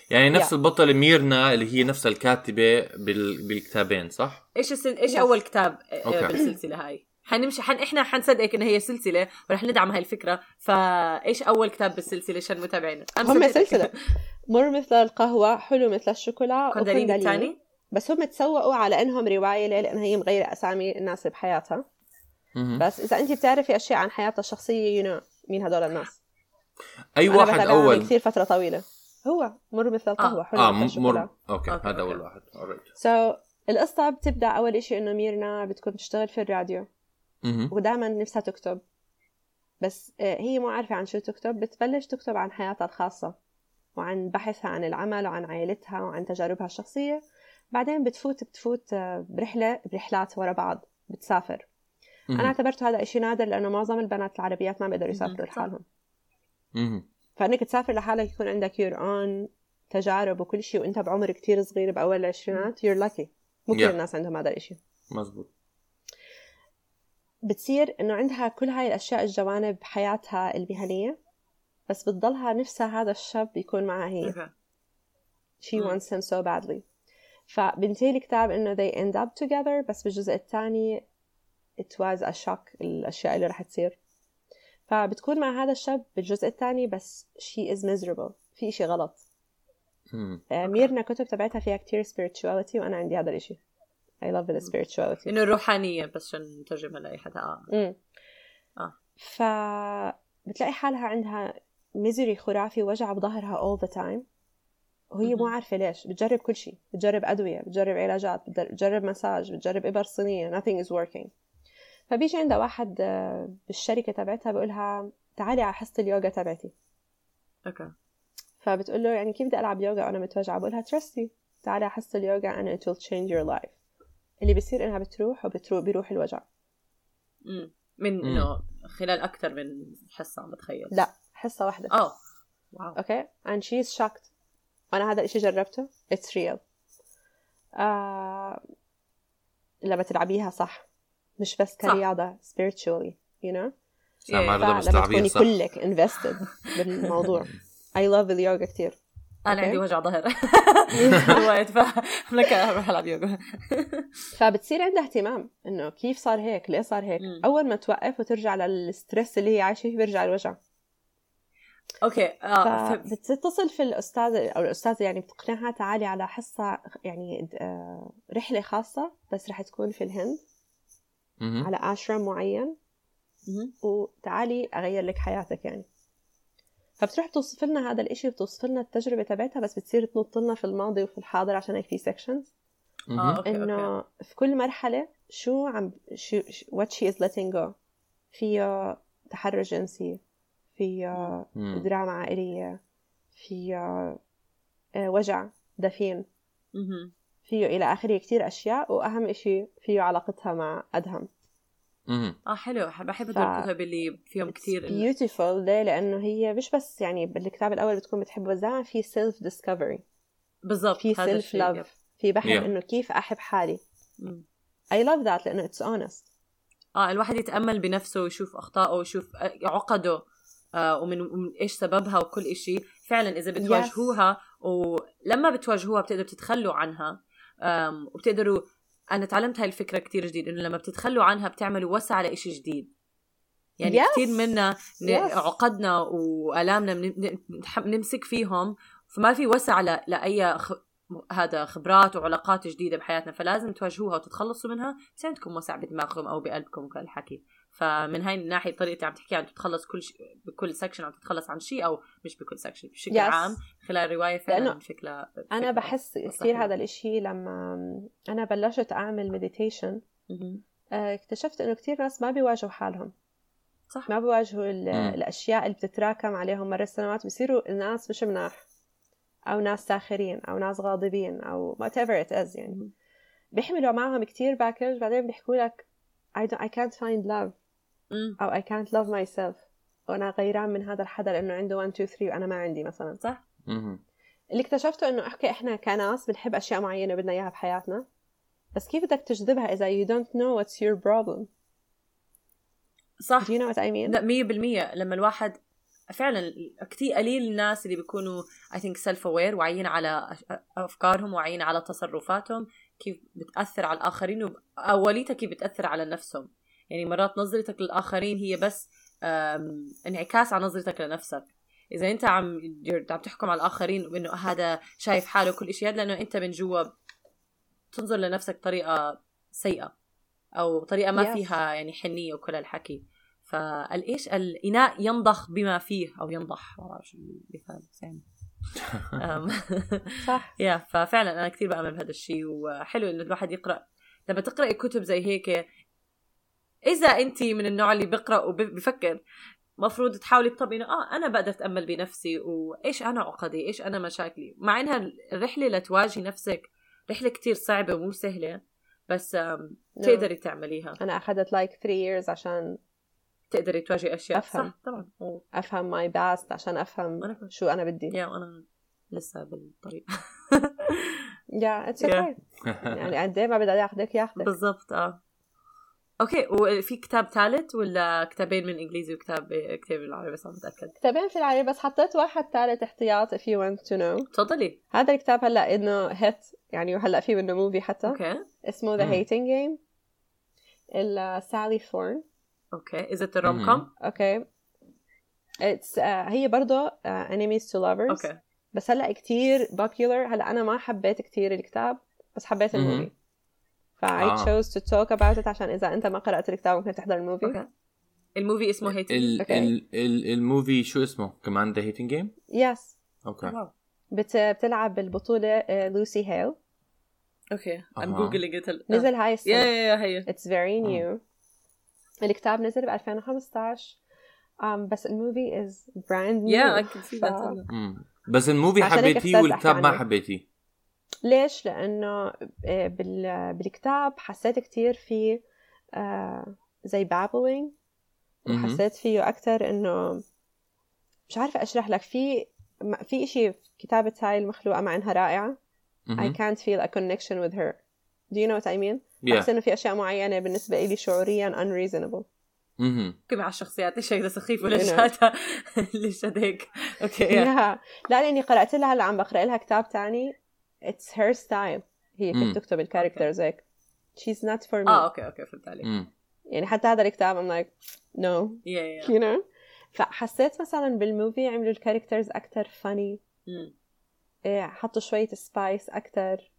[SPEAKER 4] يعني نفس
[SPEAKER 3] يا.
[SPEAKER 4] البطلة ميرنا اللي هي نفسها الكاتبة بال... بالكتابين صح؟
[SPEAKER 2] إيش السل... إيش
[SPEAKER 3] Yes.
[SPEAKER 2] أول كتاب آه،
[SPEAKER 4] أوكي.
[SPEAKER 2] بالسلسلة هاي حنمشي حن... إحنا حنصدقك انها هي سلسلة ورح ندعم هاي الفكرة فإيش أول كتاب بالسلسلة عشان متابعينا
[SPEAKER 3] هم. سلسلة مر مثل القهوة حلو مثل الشوكولا
[SPEAKER 2] كونداليني الثاني
[SPEAKER 3] بس هم تسوقوا على إنهم رواية ليه؟ لأن هي مغيرة أسامي الناس اللي بحياتها. بس إذا انت بتعرفي أشياء عن حياتها الشخصية you know مين هدول الناس أي
[SPEAKER 4] واحد أول
[SPEAKER 3] كثير فترة طويلة هو مر مثل القهوة حلو آه
[SPEAKER 4] مر أوكي
[SPEAKER 2] أوكي،
[SPEAKER 4] هذا. أول واحد.
[SPEAKER 3] so so, القصة بتبدأ أول إشي إنه ميرنا بتكون بتشتغل في الراديو. ودائما نفسها تكتب بس آه، هي مو عارفة عن شو تكتب بتبلش تكتب عن حياتها الخاصة وعن بحثها عن العمل وعن عائلتها وعن تجاربها الشخصية بعدين بتفوت بتفوت آه، برحلة برحلات ورا بعض بتسافر. أنا اعتبرته هذا إشي نادر لأنه معظم البنات العربيات ما بيقدروا. يسافروا. لحالهم. فإنك تسافر لحالك يكون عندك your own تجارب وكل شيء وأنت بعمر كتير صغير بأول العشرينات you're lucky مو كل. الناس عندهم هذا الإشي
[SPEAKER 4] مزبوط
[SPEAKER 3] بتصير إنه عندها كل هاي الأشياء الجوانب بحياتها المهنية بس بتضلها نفسها هذا الشاب يكون معها هي. she wants him so badly. فبنتهي الكتاب إنه they end up together بس بالجزء الثاني it was a shock الأشياء اللي رح تصير. فبتكون مع هذا الشاب بالجزء الثاني بس she is miserable. في إشي غلط. آه، ميرنا كتب تبعتها فيها كتير spirituality وأنا عندي هذا الإشي. I love the spirituality.
[SPEAKER 2] إنه الروحانيه بس عشان نترجمها لأي حدا.
[SPEAKER 3] آه.
[SPEAKER 2] آه.
[SPEAKER 3] ف بتلاقي حالها عندها ميزري خرافي وجع بظهرها all the time. وهي مو
[SPEAKER 2] مهم.
[SPEAKER 3] عارفة ليش. بتجرب كل شيء. بتجرب أدوية بتجرب علاجات بتجر- بتجرب مساج بتجرب إبر صينية. Nothing is working. فبيجي عندها واحد آه، بالشركة تبعتها بقولها تعالي على حصة اليوغا تبعتي.
[SPEAKER 2] أوكي.
[SPEAKER 3] فبتقول له يعني كيف بدي ألعب يوغا وأنا متوجعة؟ بقولها me تعالي على حصة اليوغا and it will change your life. اللي بيصير إنها بتروح وبتروح بيروح الوجع.
[SPEAKER 2] مم. من
[SPEAKER 4] مم.
[SPEAKER 2] إنه خلال أكثر من حصة عم بتخيل.
[SPEAKER 3] لا حصة واحدة.
[SPEAKER 2] آه. واو.
[SPEAKER 3] أوكي؟ And she's shocked. وأنا هذا الاشي جربته. It's real. آه... لما تلعبيها صح. مش بس
[SPEAKER 2] صح.
[SPEAKER 3] كرياضة spiritually you know
[SPEAKER 4] سامع. رضا بس
[SPEAKER 3] فلما
[SPEAKER 4] تعبير
[SPEAKER 3] تكوني
[SPEAKER 4] صح.
[SPEAKER 3] كلك invested بالموضوع. I love اليوغا كتير. أنا.
[SPEAKER 2] عندي وجع ظهر الوقت فلك بروح ألعب يوغا
[SPEAKER 3] فبتصير عندها اهتمام إنه كيف صار هيك ليه صار هيك
[SPEAKER 2] مم.
[SPEAKER 3] أول ما توقف وترجع لل stress اللي هي عايشة فيه بيرجع الوجع
[SPEAKER 2] أوكي آه ف...
[SPEAKER 3] فبتتصل في الأستاذة أو الأستاذة يعني بتقنعها تعالي على حصة يعني آه، رحلة خاصة بس رح تكون في الهند
[SPEAKER 4] مهم.
[SPEAKER 3] على آشرم معين. وتعالي أغير لك حياتك يعني فبتروح بتوصف لنا هذا الإشي وبتوصف لنا التجربة تبعتها بس بتصير تنط لنا في الماضي وفي الحاضر عشان هيك في
[SPEAKER 2] sections
[SPEAKER 4] آه.
[SPEAKER 2] أوكي أوكي
[SPEAKER 3] إنه في كل مرحلة شو عم شو شو- what she is letting go فيه تحرش جنسي فيه
[SPEAKER 4] مم.
[SPEAKER 3] دراما عائلية فيه آه، وجع دفين. فيه إلى آخره كتير أشياء وأهم إشي فيه علاقتها مع أدهم.
[SPEAKER 2] آه حلو بحب
[SPEAKER 3] ف-
[SPEAKER 2] هدول الكتب اللي فيهم كثير
[SPEAKER 3] beautiful ليه؟ لأنه هي مش بس يعني بالكتاب الأول بتكون بتحب بس دائما في self discovery
[SPEAKER 2] بالضبط
[SPEAKER 3] في
[SPEAKER 2] self.
[SPEAKER 3] love في بحث
[SPEAKER 4] Yeah.
[SPEAKER 3] إنه كيف أحب حالي. I love that لأنه it's honest
[SPEAKER 2] آه الواحد يتأمل بنفسه ويشوف أخطائه ويشوف آه، عقده آه ومن, ومن إيش سببها وكل إشي فعلا إذا بتواجهوها ولما بتواجهوها بتقدروا تتخلوا عنها وبتقدروا أنا تعلمت هاي الفكرة كتير جديد إنه لما بتتخلوا عنها بتعملوا وسع لإشي جديد يعني
[SPEAKER 3] Yes.
[SPEAKER 2] كثير منا
[SPEAKER 3] Yes.
[SPEAKER 2] عقدنا وآلامنا بنمسك فيهم فما في وسع ل- لأي خ... هذا خبرات وعلاقات جديدة بحياتنا فلازم تواجهوها وتتخلصوا منها بس عندكم وسع بدماغكم أو بقلبكم وكل الحكي فمن هاي الناحية طريقه اللي عم تحكي عن تتخلص كل شيء بكل section عم تتخلص عن شيء أو مش بكل section بشكل
[SPEAKER 3] Yes.
[SPEAKER 2] عام خلال الروايه فعلا فكرة
[SPEAKER 3] أنا
[SPEAKER 2] بحس.
[SPEAKER 3] كثير هذا الإشي لما أنا بلشت أعمل meditation
[SPEAKER 2] مهم.
[SPEAKER 3] اكتشفت إنه كثير ناس ما بيواجهوا حالهم
[SPEAKER 2] صح
[SPEAKER 3] ما بيواجهوا. الأشياء اللي بتتراكم عليهم مر السنوات بصيروا الناس مش مناح أو ناس ساخرين أو ناس غاضبين أو whatever it is يعني. بيحملوا معهم كتير باكج بعدين بيحكوا لك I, don't, I can't find love.
[SPEAKER 2] مم.
[SPEAKER 3] أو I can't love myself. وأنا غيران من هذا الحدا لأنه عنده 1 2 3 وأنا ما عندي مثلا.
[SPEAKER 2] صح.
[SPEAKER 3] اللي اكتشفته إنه أحكي إحنا كناس بنحب أشياء معينة بدنا إياها بحياتنا. بس كيف بدك تجذبها إذا you don't know what's your problem?
[SPEAKER 2] صح.
[SPEAKER 3] Do you know what I mean?
[SPEAKER 2] لا مية بالمية. لما الواحد فعلا كتير قليل الناس اللي بيكونوا I think self aware واعيين على أفكارهم واعيين على تصرفاتهم. كيف بتأثر على الآخرين وأوليتها كيف بتأثر على نفسهم. يعني مرات نظرتك للآخرين هي بس انعكاس على نظرتك لنفسك. إذا أنت عم عم تحكم على الآخرين بأنه هذا شايف حاله كل شيء هذا لأنه أنت من جوا تنظر لنفسك بطريقة سيئة أو طريقة ما
[SPEAKER 3] Yes.
[SPEAKER 2] فيها يعني حنية وكل الحكي فالإيش؟ الإناء ينضخ بما فيه أو ينضح. ما بعرف شو المثال يعني
[SPEAKER 3] صح.
[SPEAKER 2] يا ففعلا أنا كثير بآمن بهذا الشيء وحلو إنه الواحد يقرأ. لما تقرأي كتب زي هيك إذا أنت من النوع اللي بيقرأ وبفكر مفروض تحاولي تطبقي إنه آه أنا بقدر أتأمل بنفسي وإيش أنا عقدي؟ إيش أنا مشاكلي؟ مع إنها الرحلة لتواجهي نفسك رحلة كتير صعبة ومو سهلة بس
[SPEAKER 3] No.
[SPEAKER 2] تقدري تعمليها.
[SPEAKER 3] أنا أخذت like 3 years عشان
[SPEAKER 2] تقدري تواجهي أشياء.
[SPEAKER 3] أفهم.
[SPEAKER 2] صح طبعا. و-
[SPEAKER 3] أفهم my past عشان أفهم
[SPEAKER 2] أنا.
[SPEAKER 3] شو أنا بدي.
[SPEAKER 2] يا وأنا لسه بالطريق.
[SPEAKER 3] Yeah it's
[SPEAKER 2] Yeah.
[SPEAKER 3] okay. يعني قد إيه ما بدي ياخذك ياخذك
[SPEAKER 2] بالضبط آه. أوكي وفي كتاب ثالث ولا كتابين من إنجليزي وكتاب كتاب بالعربي بس ما متاكد
[SPEAKER 3] كتابين في العربي بس حطيت واحد ثالث احتياط if you want to know.
[SPEAKER 2] تفضلي.
[SPEAKER 3] هذا الكتاب هلأ إنه هيت يعني وهلا في منه movie حتى.
[SPEAKER 2] أوكي.
[SPEAKER 3] اسمه
[SPEAKER 4] the.
[SPEAKER 3] hating game Sally Thorne
[SPEAKER 2] أوكي is it rom com
[SPEAKER 3] أوكي it's هي برضه enemies to lovers
[SPEAKER 2] أوكي
[SPEAKER 3] بس هلأ كتير popular. هلأ أنا ما حبيت كتير الكتاب بس حبيت
[SPEAKER 4] مهم.
[SPEAKER 3] الموفي. ف I
[SPEAKER 4] آه.
[SPEAKER 3] chose to talk about it عشان إذا أنت ما قرأت الكتاب ممكن تحضر ال
[SPEAKER 2] movie. أوكي ال movie اسمه hating
[SPEAKER 4] ال
[SPEAKER 3] أوكي.
[SPEAKER 4] ال ال ال movie شو اسمه؟ كمان the hating
[SPEAKER 3] game
[SPEAKER 4] yes
[SPEAKER 2] أوكي
[SPEAKER 3] بت بتلعب بالبطولة Lucy Hale
[SPEAKER 2] أوكي ام
[SPEAKER 4] أها.
[SPEAKER 2] Googling it
[SPEAKER 3] نزل هاي السنة.
[SPEAKER 2] yeah yeah هي.
[SPEAKER 3] It's very
[SPEAKER 4] آه.
[SPEAKER 3] الكتاب نزل ب 2015 um, بس
[SPEAKER 2] ال movie
[SPEAKER 3] ف-
[SPEAKER 2] that
[SPEAKER 4] مم. بس
[SPEAKER 3] ال movie
[SPEAKER 4] حبيتيه والكتاب ما. حبيتيه
[SPEAKER 3] ليش؟ لأنه آه، بال... بالكتاب حسيت كتير في آه، زي
[SPEAKER 4] مهم.
[SPEAKER 3] وحسيت فيه أكتر إنه مش عارفة أشرح لك في ما- في إشي في كتابة هاي المخلوقة مع إنها رائعة I can't feel a connection with her do you know what I mean؟
[SPEAKER 4] Yeah.
[SPEAKER 3] بحس إنه في أشياء معينة بالنسبة إلي شعوريا unreasonable.
[SPEAKER 2] أوكي مع الشخصيات؟ إيش هيدا سخيف
[SPEAKER 3] know.
[SPEAKER 2] شاتها ليش هيك؟
[SPEAKER 3] أوكي لا لأني قرأت لها هلأ عم بقرأ لها كتاب تاني. اتس هير ستايل هي. كيف تكتب الكاركترز هيك. She's not for me.
[SPEAKER 2] آه أوكي أوكي فهمت عليك.
[SPEAKER 3] يعني حتى هذا الكتاب I'm like no.
[SPEAKER 2] yeah yeah
[SPEAKER 3] you know? فحسيت مثلا بال movie عملوا ال characters أكثر
[SPEAKER 2] funny.
[SPEAKER 3] إيه، حطوا شوية spice أكثر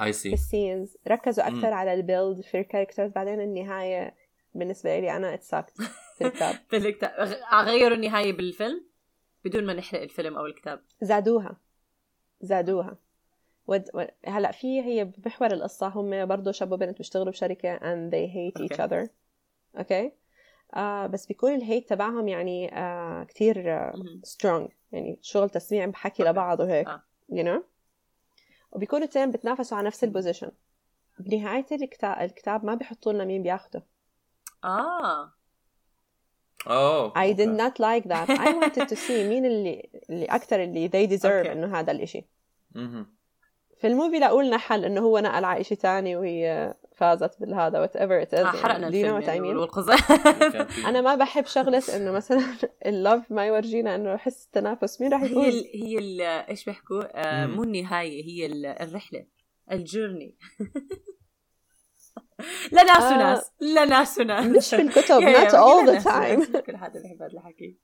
[SPEAKER 4] I see
[SPEAKER 3] بال scenes ركزوا
[SPEAKER 4] مم.
[SPEAKER 3] أكثر على ال build في ال characters بعدين النهاية بالنسبة لي أنا اتسكت في الكتاب.
[SPEAKER 2] بالكتاب غيروا النهاية بالفيلم بدون ما نحرق الفيلم أو الكتاب.
[SPEAKER 3] زادوها. زادوها. ود... ود... هلا في هي بمحور القصة. هم برضه شاب وبنت بيشتغلوا بشركة and they hate each other. Okay. Okay آه بس بيكون ال hate تبعهم يعني آه كتير آه strong. مهم. يعني شغل تسميع بحكي
[SPEAKER 2] okay.
[SPEAKER 3] لبعض وهيك.
[SPEAKER 2] آه.
[SPEAKER 3] you know? وبيكونوا الاثنين بتنافسوا على نفس ال position بنهاية الكتاب الكتاب ما بيحطوا لنا مين بياخده.
[SPEAKER 2] آه.
[SPEAKER 4] أوه.
[SPEAKER 3] I did not like that. I wanted to see مين اللي اللي أكتر اللي they deserve
[SPEAKER 2] okay.
[SPEAKER 3] إنه هذا الإشي.
[SPEAKER 4] مهم.
[SPEAKER 3] في ال movie لقوا لنا حل إنه هو نقل على شيء ثاني وهي فازت بالهذا whatever it
[SPEAKER 2] آه حرقنا الفيلم يعني
[SPEAKER 4] في-
[SPEAKER 3] أنا ما بحب شغلة إنه مثلا ال love ما يورجينا إنه حس التنافس مين رح
[SPEAKER 2] هي
[SPEAKER 3] يفوز؟
[SPEAKER 2] ال هي ال إيش بيحكوا؟ آه. مو النهاية هي ال- الرحلة ال journey لا ناس
[SPEAKER 3] آه.
[SPEAKER 2] وناس لا ناس وناس
[SPEAKER 3] مش في الكتب the
[SPEAKER 2] ناس وناس.
[SPEAKER 3] time
[SPEAKER 2] كل حدا بيحب هذا الحكي.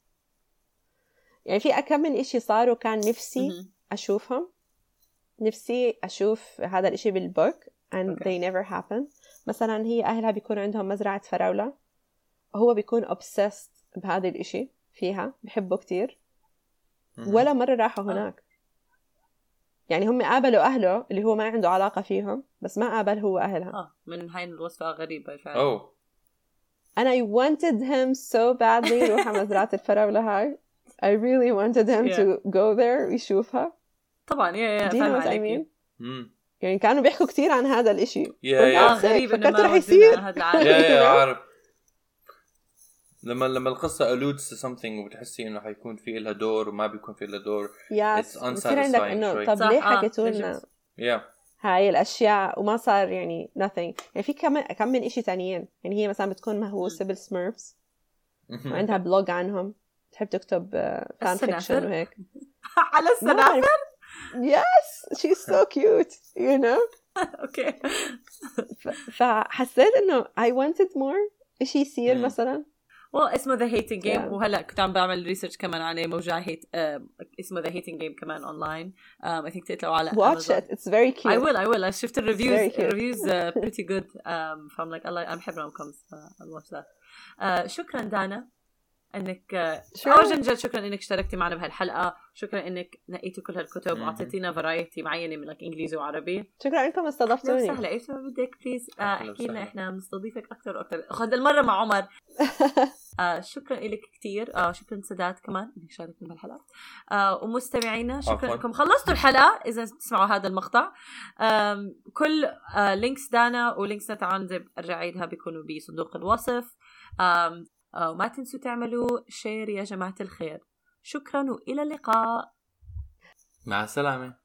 [SPEAKER 3] يعني في كم من إشي صاروا كان نفسي. أشوفهم. نفسي أشوف هذا الإشي بالبوك. And
[SPEAKER 2] Okay.
[SPEAKER 3] they never happen. مثلا هي أهلها بيكون عندهم مزرعة فراولة. هو بيكون obsessed بهذا الإشي فيها بحبه كتير. ولا مرة راحوا هناك. يعني هم قابلوا أهله اللي هو ما عنده علاقة فيهم بس ما قابل هو أهلها.
[SPEAKER 2] آه من هاي الوصفة غريبة فعلا.
[SPEAKER 4] أوه.
[SPEAKER 3] أنا I wanted him so badly يروح على مزرعة الفراولة هاي. I really wanted him
[SPEAKER 2] Yeah.
[SPEAKER 3] to go there ويشوفها.
[SPEAKER 2] طبعا يا يا
[SPEAKER 3] Do you know
[SPEAKER 2] فاهمة
[SPEAKER 3] what I mean? يعني كانوا بيحكوا كتير عن هذا الإشي.
[SPEAKER 4] يا يا.
[SPEAKER 3] God's
[SPEAKER 2] آه غريب
[SPEAKER 3] فكرت
[SPEAKER 2] ما
[SPEAKER 3] رح يصير.
[SPEAKER 4] يا يا عارف. لما لما القصة alludes to something وبتحسي إنه حيكون في لها دور وما بيكون في لها دور
[SPEAKER 3] يس
[SPEAKER 4] It's
[SPEAKER 3] بصير عندك
[SPEAKER 4] إنه.
[SPEAKER 3] طب ليه
[SPEAKER 2] آه،
[SPEAKER 3] حكيتوا لنا؟
[SPEAKER 4] يا
[SPEAKER 3] هاي الأشياء؟ وما صار يعني nothing. يعني في كم كم من إشي تانيين. يعني هي مثلا بتكون مهووسة بال Smurfs وعندها blog عنهم. تحب تكتب fan
[SPEAKER 2] fiction؟
[SPEAKER 3] وهيك.
[SPEAKER 2] على السنافر
[SPEAKER 3] yes she's so cute you know?
[SPEAKER 2] okay
[SPEAKER 3] ف- فحسيت انه I wanted more? إشي يصير
[SPEAKER 4] مم.
[SPEAKER 3] مثلا
[SPEAKER 2] والله اسمه The Hating Game
[SPEAKER 3] Yeah.
[SPEAKER 2] وهلا كنت عم بعمل research كمان عليه موجع هيت آه، اسمه The Hating Game كمان online I think تقلوا على Amazon.
[SPEAKER 3] watch it it's very cute.
[SPEAKER 2] I will I will. I شفت ال reviews
[SPEAKER 3] very cute.
[SPEAKER 2] ال reviews uh, pretty good. Um, from like الله أنا بحب rom coms I'll watch that. Uh, شكرا دانا إنك آه،. اول جد جد شكرا إنك اشتركتي معنا بهالحلقة. شكرا إنك نقيتي كل هالكتب. وأعطيتينا variety معينة من like إنجليزي وعربي.
[SPEAKER 3] شكرا انكم استضفتوني.
[SPEAKER 2] أهلا وسهلا إيش ما بدك please آه، أحكي لنا. إحنا بنستضيفك أكثر وأكثر خد المرة مع عمر. آه شكرا لك كثير آه شكرا سداد كمان. انك شاركتنا بهالحلقة. آه ومستمعينا شكرا. انكم خلصتوا الحلقة إذا تسمعوا هذا المقطع. آم كل آه links دانا و links تاعون زي أرجع أعيدها بيكونوا بصندوق الوصف. آه وما تنسوا تعملوا share يا جماعة الخير. شكرا وإلى اللقاء.
[SPEAKER 4] مع السلامة.